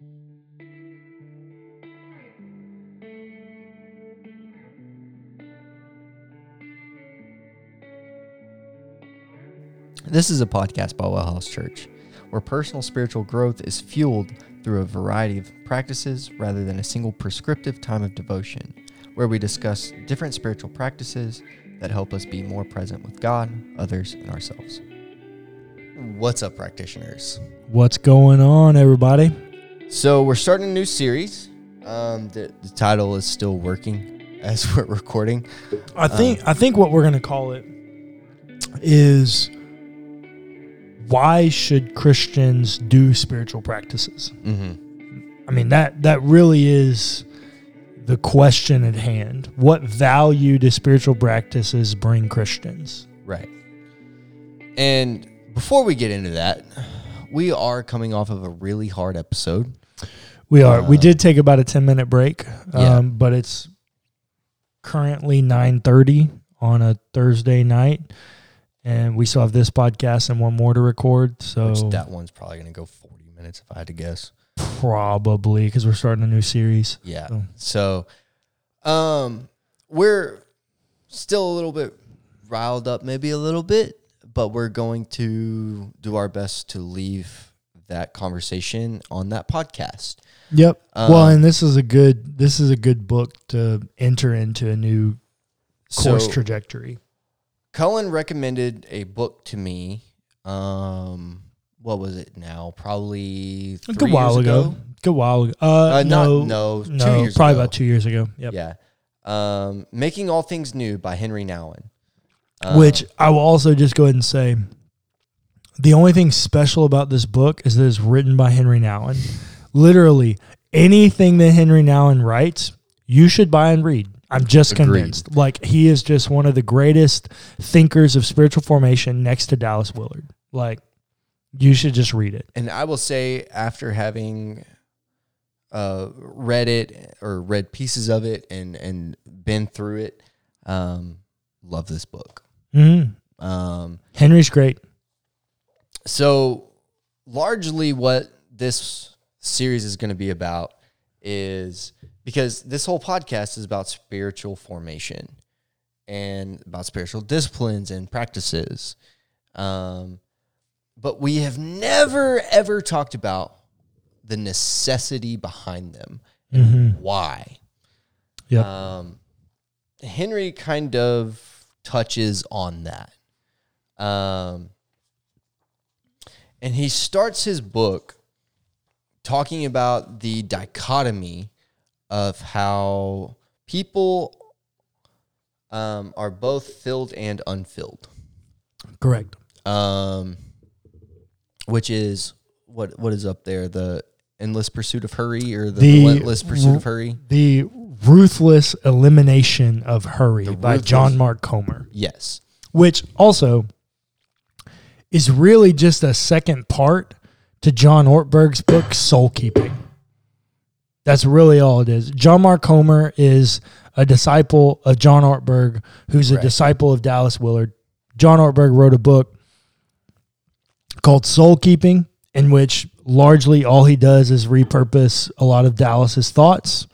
This is a podcast by Well House Church, where personal spiritual growth is fueled through a variety of practices rather than a single prescriptive time of devotion, where we discuss different spiritual practices that help us be more present with God, others, and ourselves. What's up, practitioners? What's going on, everybody? So, we're starting a new series. Um, the, the title is still working as we're recording. I think I think what we're gonna call it is why should Christians do spiritual practices? Mm-hmm. I mean that that really is the question at hand. What value do spiritual practices bring Christians? Right. And before we get into that, we are coming off of a really hard episode. We are. we Uh, did take about a ten minute break, Yeah. um, but it's currently nine thirty on a Thursday night, and we still have this podcast and one more to record. So Which that one's probably going to go 40 minutes if I had to guess. probably because we're starting a new series. Yeah. Oh. So, um, we're still a little bit riled up, maybe a little bit, but we're going to do our best to leave that conversation on that podcast. Yep. well, Um, and this is a good this is a good book to enter into a new course so, trajectory. Cullen recommended a book to me. Um, what was it now? Probably A good while years ago. Good while ago. Uh, Uh, no, not, no, two no, years probably ago. about two years ago. Yep. Yeah. Um, Making All Things New by Henry Nouwen. Um, Which I will also just go ahead and say, the only thing special about this book is that it's written by Henry Nouwen. Literally anything that Henry Nouwen writes, you should buy and read. I'm just Agreed. convinced. Like he is just one of the greatest thinkers of spiritual formation next to Dallas Willard. Like you should just read it. And I will say, after having uh, read it or read pieces of it and and been through it, um, love this book. Mhm. Um, Henry's great. So largely, what this series is going to be about is because this whole podcast is about spiritual formation and about spiritual disciplines and practices. Um, but we have never ever talked about the necessity behind them and Mhm. why. Yeah. Um, Henry kind of touches on that. Um, and he starts his book talking about the dichotomy of how people um, are both filled and unfilled Correct. um, which is what what is up there the endless pursuit of hurry or the, The- relentless pursuit of hurry The Ruthless Elimination of Hurry The by Ruthless- John Mark Comer. yes which also is really just a second part to John Ortberg's book Soul Keeping. That's really all it is. John Mark Comer is a disciple of John Ortberg, who's a Right. disciple of Dallas Willard. John Ortberg wrote a book called Soul Keeping, in which largely all he does is repurpose a lot of Dallas's thoughts.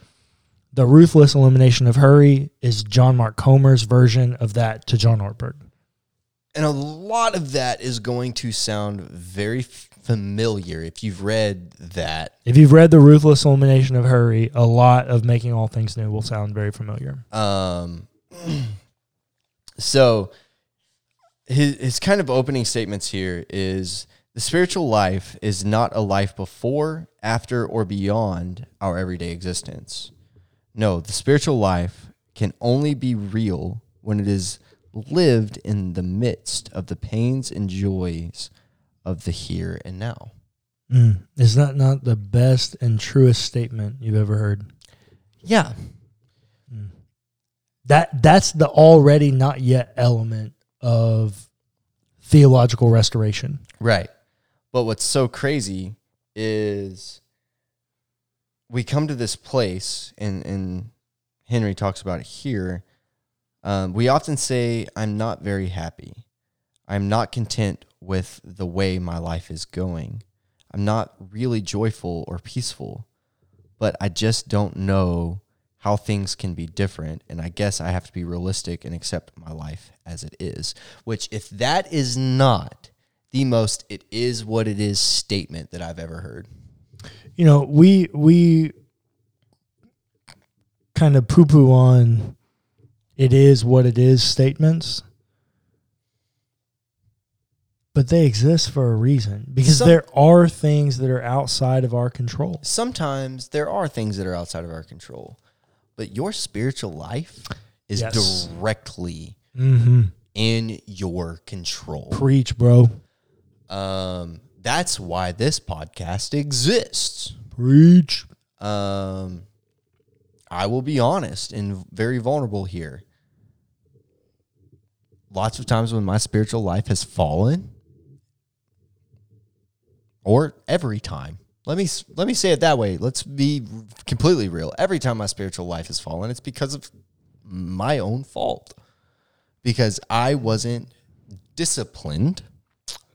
The Ruthless Elimination of Hurry is John Mark Comer's version of that to John Ortberg. And a lot of that is going to sound very familiar if you've read that If you've read The Ruthless Elimination of Hurry, a lot of Making All Things New will sound very familiar. Um, so his his kind of opening statements here is the spiritual life is not a life before, after, or beyond our everyday existence. No, the spiritual life can only be real when it is lived in the midst of the pains and joys of the here and now. Mm. Is that not the best and truest statement you've ever heard? Yeah. That that's the already not yet element of theological restoration. Right. But what's so crazy is we come to this place, and, and Henry talks about it here. Um, we often say, I'm not very happy. I'm not content with the way my life is going. I'm not really joyful or peaceful, but I just don't know how things can be different. And I guess I have to be realistic and accept my life as it is. Which, if that is not the most it is what it is statement that I've ever heard. You know, we we kind of poo poo on it is what it is statements. But they exist for a reason because Some- there are things that are outside of our control. Sometimes there are things that are outside of our control, but your spiritual life is Yes. directly Mm-hmm. in your control. Preach, bro. Um, that's why this podcast exists. Preach. Um, I will be honest and very vulnerable here. Lots of times when my spiritual life has fallen, or every time. Let me let me say it that way. Let's be completely real. Every time my spiritual life has fallen, it's because of my own fault. Because I wasn't disciplined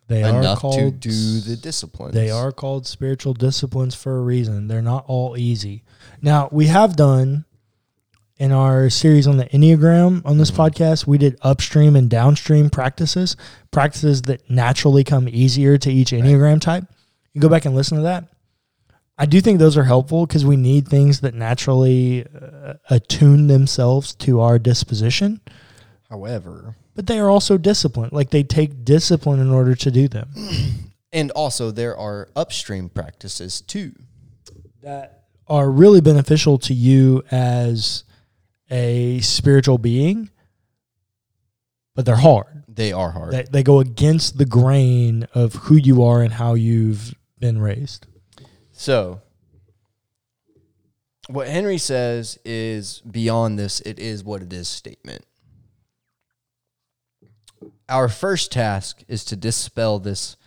They are called to do the disciplines. They are called spiritual disciplines for a reason. They're not all easy. Now, we have done in our series on the Enneagram on this podcast, we did upstream and downstream practices, practices that naturally come easier to each Enneagram type. You go back and listen to that. I do think those are helpful because we need things that naturally uh, attune themselves to our disposition, However, but they are also disciplined. Like they take discipline in order to do them. and also there are upstream practices too. that are really beneficial to you as a spiritual being, but they're hard. They are hard. They, they go against the grain of who you are and how you've been raised. So, what Henry says is beyond this, it is what it is statement. Our first task is to dispel this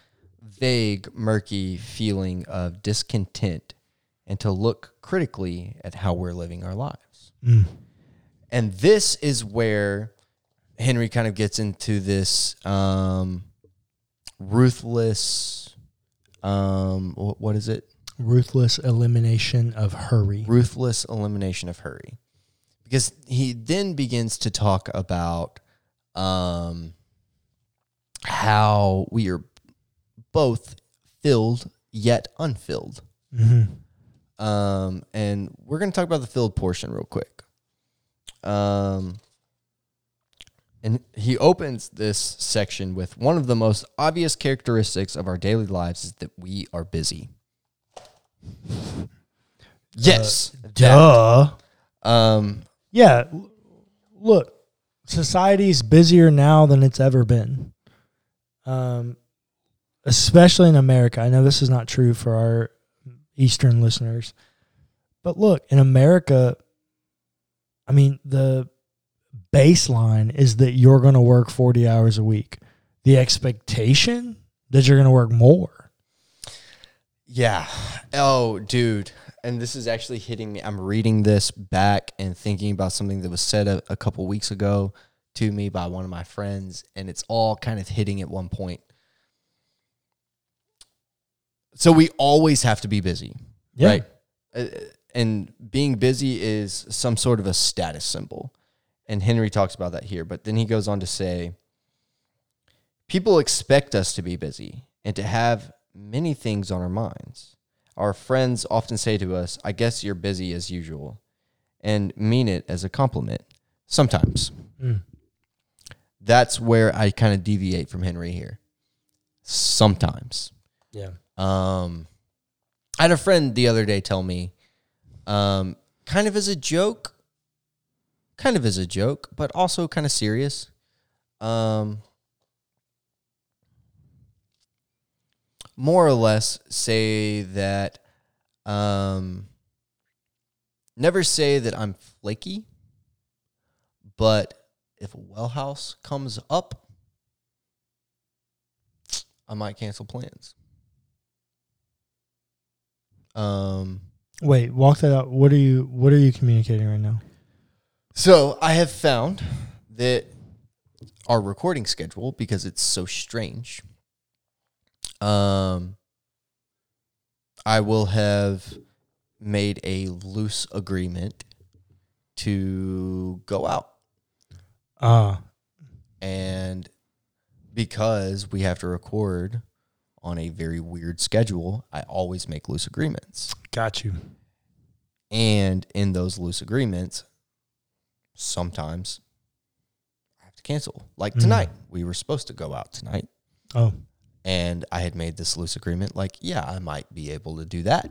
vague, murky feeling of discontent and to look critically at how we're living our lives. And this is where Henry kind of gets into this um, ruthless, um, what is it? Ruthless elimination of hurry. ruthless elimination of hurry because he then begins to talk about um, how we are both filled yet unfilled Mm-hmm. um, and we're going to talk about the filled portion real quick um, and he opens this section with one of the most obvious characteristics of our daily lives is that we are busy yes that. Duh. Um, Yeah. Look, society's busier now than it's ever been. Um, especially in America. I know this is not true for our Eastern listeners, but look, in America, I mean, the baseline is that you're going to work 40 hours a week. The expectation that you're going to work more. yeah. Oh, dude. And this is actually hitting me. I'm reading this back and thinking about something that was said a, a couple weeks ago to me by one of my friends, and it's all kind of hitting at one point. So we always have to be busy, Yeah. right? Uh, and being busy is some sort of a status symbol. And Henry talks about that here. But then he goes on to say people expect us to be busy and to have many things on our minds. Our friends often say to us, I guess you're busy as usual, and mean it as a compliment. Sometimes. Mm. That's where I kind of deviate from Henry here. Sometimes. Yeah. Um, I had a friend the other day tell me, um, kind of as a joke, kind of as a joke, but also kind of serious. Um, more or less say that, um, never say that I'm flaky, but if a well house comes up, I might cancel plans. Um, Wait, walk that out. What are you what are you communicating right now? so I have found that our recording schedule, because it's so strange, um, I will have made a loose agreement to go out. Uh, And because we have to record on a very weird schedule, I always make loose agreements. got you. And in those loose agreements, sometimes I have to cancel. Like Mhm. tonight, we were supposed to go out tonight. Oh, And I had made this loose agreement, like, yeah, I might be able to do that.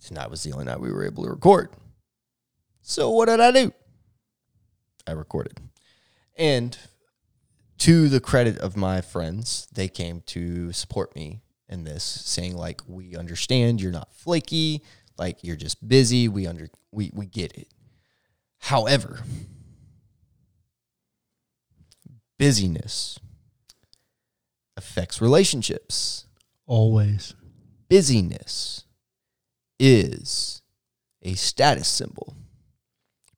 Tonight was the only night we were able to record. So what did I do? I recorded. And to the credit of my friends, they came to support me in this, saying, like, we understand you're not flaky, like you're just busy. We under we, we get it. However, busyness affects relationships. always. Busyness is a status symbol.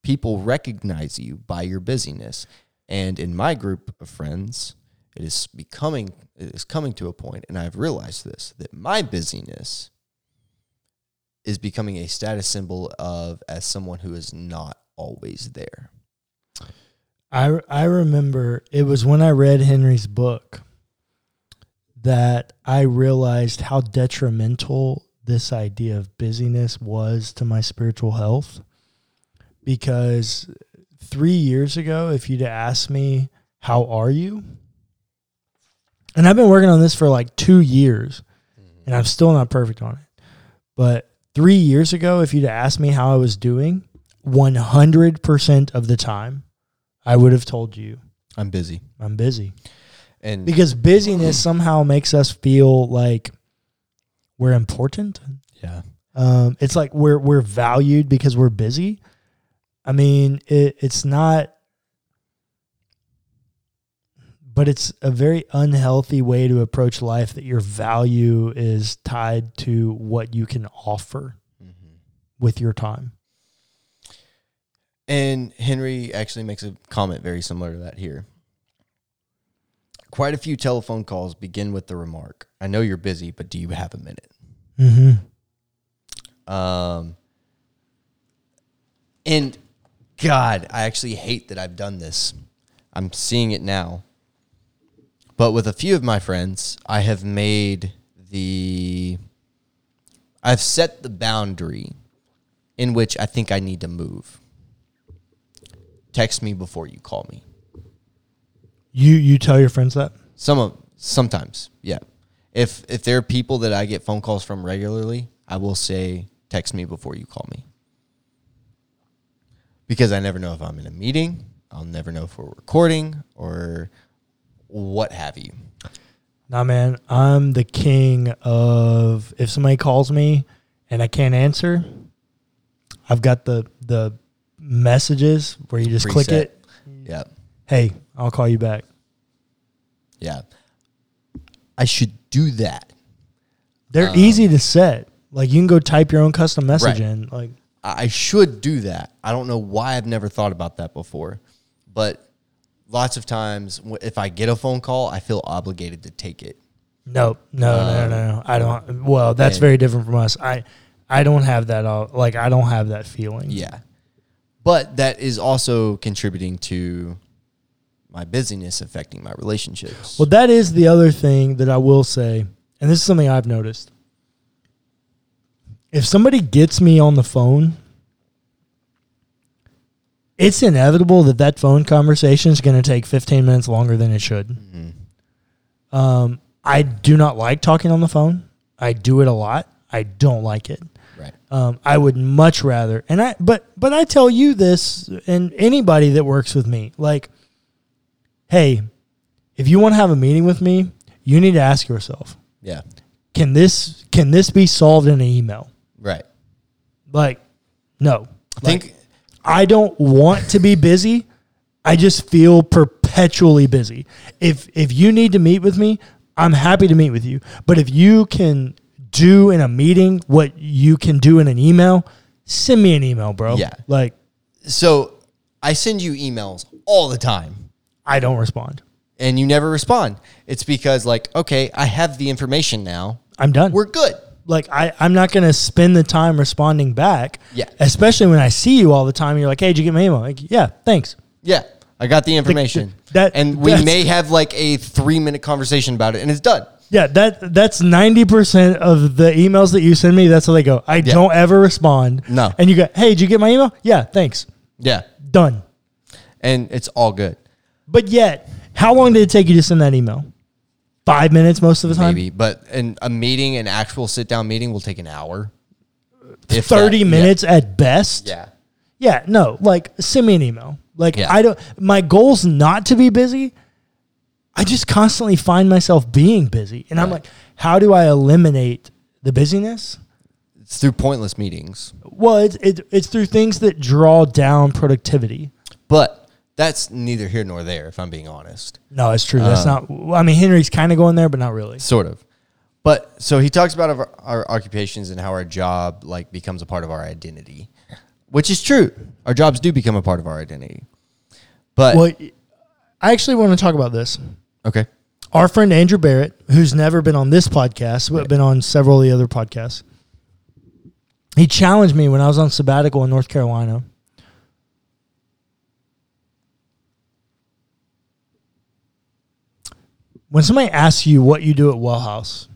People recognize you by your busyness. And in my group of friends, it is becoming it is coming to a point, and I've realized this, that my busyness is becoming a status symbol of as someone who is not always there. I I remember it was when I read Henry's book that I realized how detrimental this idea of busyness was to my spiritual health. Because three years ago, if you'd asked me, How are you? And I've been working on this for like two years, and I'm still not perfect on it. But three years ago, if you'd asked me how I was doing, 100% of the time, I would have told you I'm busy. I'm busy. And Because busyness somehow makes us feel like we're important. yeah. Um, it's like we're we're valued because we're busy. I mean, it, it's not, but it's a very unhealthy way to approach life. That your value is tied to what you can offer with your time. And Henry actually makes a comment very similar to that here. Quite a few telephone calls begin with the remark, I know you're busy, but do you have a minute? Mm-hmm. Um, and God, I actually hate that I've done this. I'm seeing it now. But with a few of my friends, I have made the, I've set the boundary in which I think I need to move. Text me before you call me. You you tell your friends that. Some of sometimes, yeah. If if there are people that I get phone calls from regularly, I will say text me before you call me. Because I never know if I'm in a meeting, I'll never know if we're recording or what have you. Nah, man, I'm the king of if somebody calls me and I can't answer, I've got the the messages where you just click it. Yeah. Hey, I'll call you back. Yeah. I should do that. They're Um, easy to set. Like you can go type your own custom message Right. in. Like I should do that. I don't know why I've never thought about that before. But lots of times if I get a phone call, I feel obligated to take it. no, no, no, Um, no, no. I don't. Well, that's and- very different from us. I I don't have that. all Like I don't have that feeling. Yeah. But that is also contributing to my busyness affecting my relationships. Well, that is the other thing that I will say, and this is something I've noticed. If somebody gets me on the phone, it's inevitable that that phone conversation is going to take 15 minutes longer than it should. Mhm. Um, I do not like talking on the phone. I do it a lot. I don't like it. Right. Um, I would much rather, and I, but, but I tell you this, and anybody that works with me, like, hey, if you want to have a meeting with me, you need to ask yourself, Yeah. can this, can this be solved in an email? Right. Like, no. I think I don't want to be busy. I just feel perpetually busy. If if you need to meet with me, I'm happy to meet with you. But if you can do in a meeting what you can do in an email, send me an email, bro. Yeah. Like so I send you emails all the time I don't respond. and you never respond. It's because like, okay, I have the information now. I'm done. we're good. Like I, I'm not gonna spend the time responding back. Yeah. Especially when I see you all the time. You're like, hey, did you get my email? Like, yeah, thanks. Yeah, I got the information. that- and we may have like a three minute conversation about it, and it's done. Yeah, that that's ninety percent of the emails that you send me. That's how they go. I don't ever respond. No. And you go, hey, did you get my email? Yeah, thanks. Yeah, Done. and it's all good. But yet, how long did it take you to send that email? Five minutes most of the time. Maybe, but in a meeting, an actual sit down meeting, will take an hour. If Thirty that. minutes at best. Yeah. Yeah, no, like send me an email. Like Yeah. I don't my goal's not to be busy. I just constantly find myself being busy. And I'm Right. like, how do I eliminate the busyness? it's through pointless meetings. Well, it's it, it's through things that draw down productivity. But that's neither here nor there, if I'm being honest. No, it's true. That's Uh. not I mean Henry's kind of going there, but not really. Sort of. But so he talks about our, our occupations and how our job like becomes a part of our identity, which is true. Our jobs do become a part of our identity. But Well, I actually want to talk about this. okay, Our friend Andrew Barrett, who's never been on this podcast, but been on several of the other podcasts, he challenged me when I was on sabbatical in North Carolina. When somebody asks you what you do at Well House,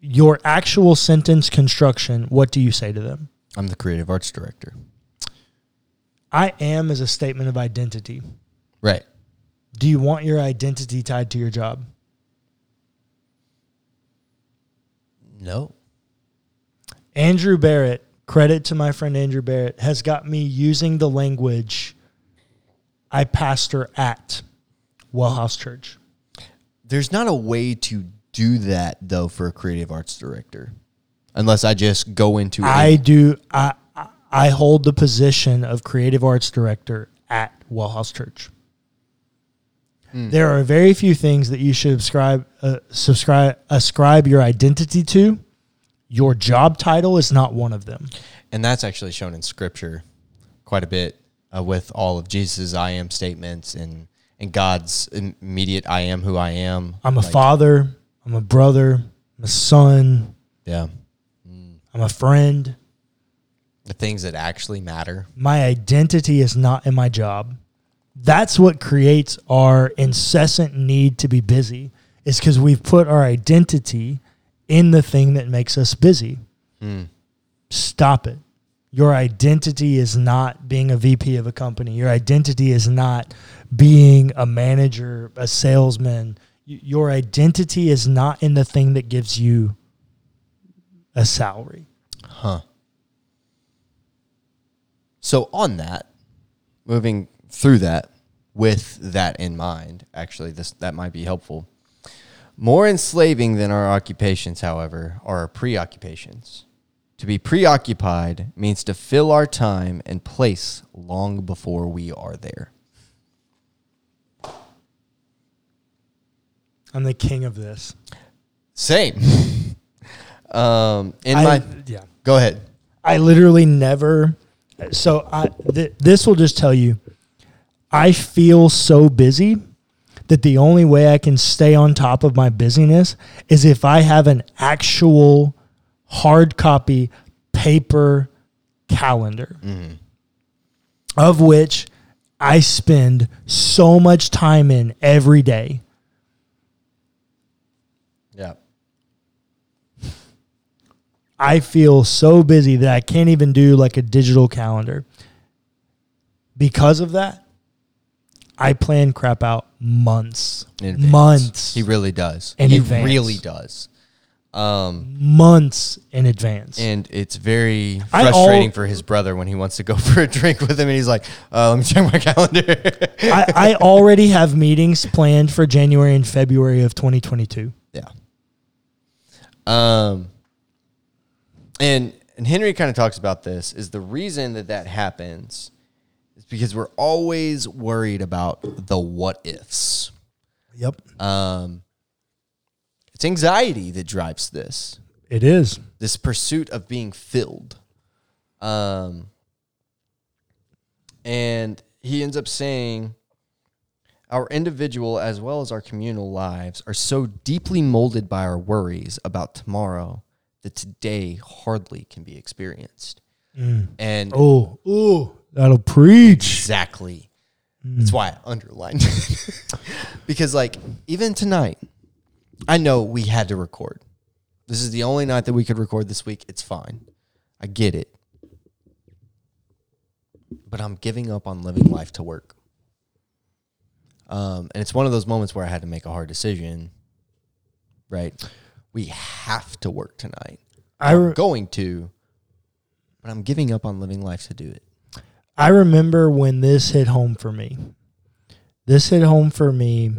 your actual sentence construction, what do you say to them? I'm the creative arts director. I am is a statement of identity. Right. Do you want your identity tied to your job? No. Andrew Barrett, credit to my friend Andrew Barrett, has got me using the language I pastor at Wellhouse Church. There's not a way to do that though for a creative arts director, unless I just go into I a, do I I- hold the position of creative arts director at Wellhouse Church. There are very few things that you should subscribe uh, subscribe ascribe your identity to. Your job title is not one of them. and that's actually shown in scripture quite a bit uh, with all of Jesus' I am statements and and God's immediate I am who I am. I'm a Like, father, I'm a brother, I'm a son, Yeah, mm. I'm a friend. the things that actually matter. my identity is not in my job. That's what creates our incessant need to be busy, is because we've put our identity in the thing that makes us busy. Hmm. Stop it. Your identity is not being a VP of a company. Your identity is not being a manager, a salesman. Your identity is not in the thing that gives you a salary. Huh. So on that, moving through that with that in mind, actually this that might be helpful. More enslaving than our occupations, however, are our preoccupations. To be preoccupied means to fill our time and place long before we are there. I'm the king of this. Same. um, in I- my yeah. go ahead. I literally never. So I th- this will just tell you, I feel so busy that the only way I can stay on top of my busyness is if I have an actual hard copy paper calendar, mm-hmm. of which I spend so much time in every day. Yeah. I feel so busy that I can't even do like a digital calendar. Because of that, I plan crap out months, months, He really does. In he advance. really does. Um, months in advance. and it's very al- frustrating for his brother when he wants to go for a drink with him, and he's like, uh, "Let me check my calendar." I, I already have meetings planned for January and February of 2022. yeah. Um. And and Henry kind of talks about this is the reason that that happens is because we're always worried about the what ifs. Yep, Um. It's anxiety that drives this. it is. this pursuit of being filled. Um, and he ends up saying, Our individual as well as our communal lives are so deeply molded by our worries about tomorrow that today hardly can be experienced. And Oh, oh, that'll preach. exactly. That's why I underlined it. because like even tonight, I know we had to record. This is the only night that we could record this week. It's fine. I get it. But I'm giving up on living life to work. Um, and it's one of those moments where I had to make a hard decision. Right? We have to work tonight. I I'm re- going to, but I'm giving up on living life to do it. I remember when this hit home for me. This hit home for me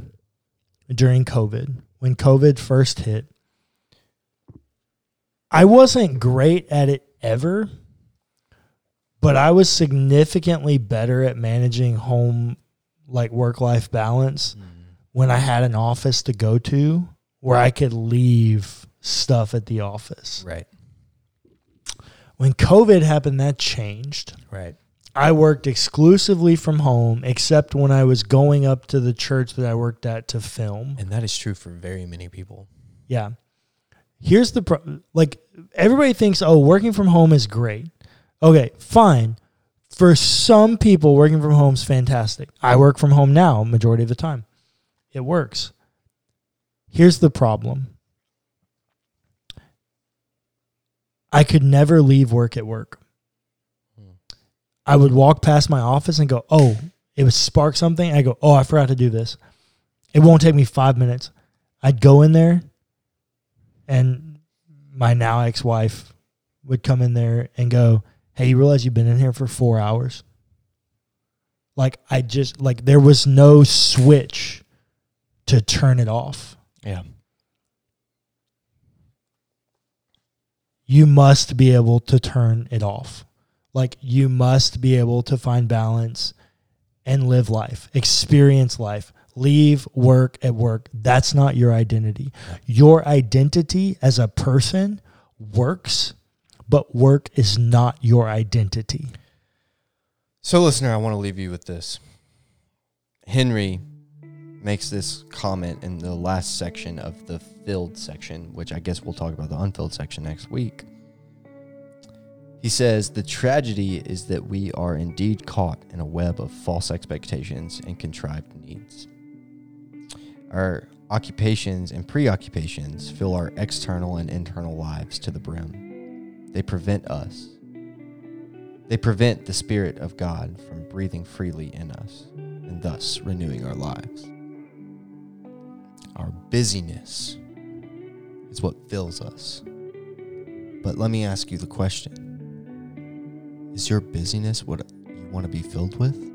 during COVID. When COVID first hit, I wasn't great at it ever, but I was significantly better at managing home like work life balance mm-hmm. when I had an office to go to where I could leave stuff at the office. Right. When COVID happened, that changed. Right. I worked exclusively from home, except when I was going up to the church that I worked at to film. And that is true for very many people. Yeah. Here's the pro- like everybody thinks, oh, working from home is great. Okay, fine. For some people, working from home is fantastic. I work from home now, majority of the time. It works. Here's the problem. I could never leave work at work. I would walk past my office and go, "Oh, it would spark something." I go, "Oh, I forgot to do this." It won't take me 5 minutes. I'd go in there and my now ex-wife would come in there and go, "Hey, you realize you've been in here for 4 hours?" Like I just like there was no switch to turn it off. Yeah. you must be able to turn it off. Like you must be able to find balance and live life, experience life, leave work at work. That's not your identity. Your identity as a person works, but work is not your identity. So, listener, I want to leave you with this. Henry makes this comment in the last section of the filled section, which I guess we'll talk about the unfilled section next week. He says, The tragedy is that we are indeed caught in a web of false expectations and contrived needs. Our occupations and preoccupations fill our external and internal lives to the brim. They prevent us. They prevent the Spirit of God from breathing freely in us and thus renewing our lives. Our busyness is what fills us. But let me ask you the question Is your busyness what you want to be filled with?